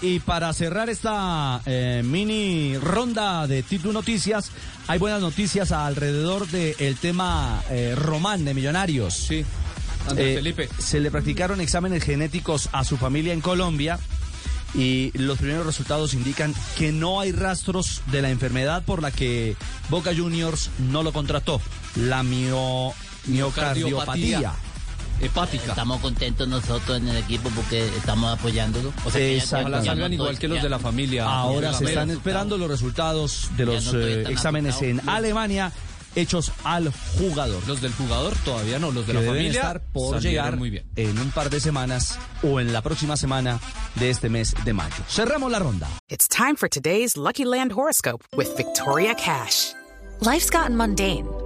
Y para cerrar esta eh, mini ronda de título noticias, hay buenas noticias alrededor del tema eh, Román de Millonarios. Sí, Andrés Eh, Felipe. Se le practicaron exámenes genéticos a su familia en Colombia y los primeros resultados indican que no hay rastros de la enfermedad por la que Boca Juniors no lo contrató, la mio- miocardiopatía. Hepática. Estamos contentos nosotros en el equipo porque estamos apoyándolo. O sea, Exacto. Ojalá salgan igual que los de la familia. Ahora se están esperando los resultados de los no eh, exámenes en. Alemania hechos al jugador. Los del jugador todavía no, los de que la deben familia estar por llegar muy bien. en un par de semanas o en la próxima semana de este mes de mayo. Cerramos la ronda. It's time for today's Lucky Land horoscope with Victoria Cash. Life's gotten mundane,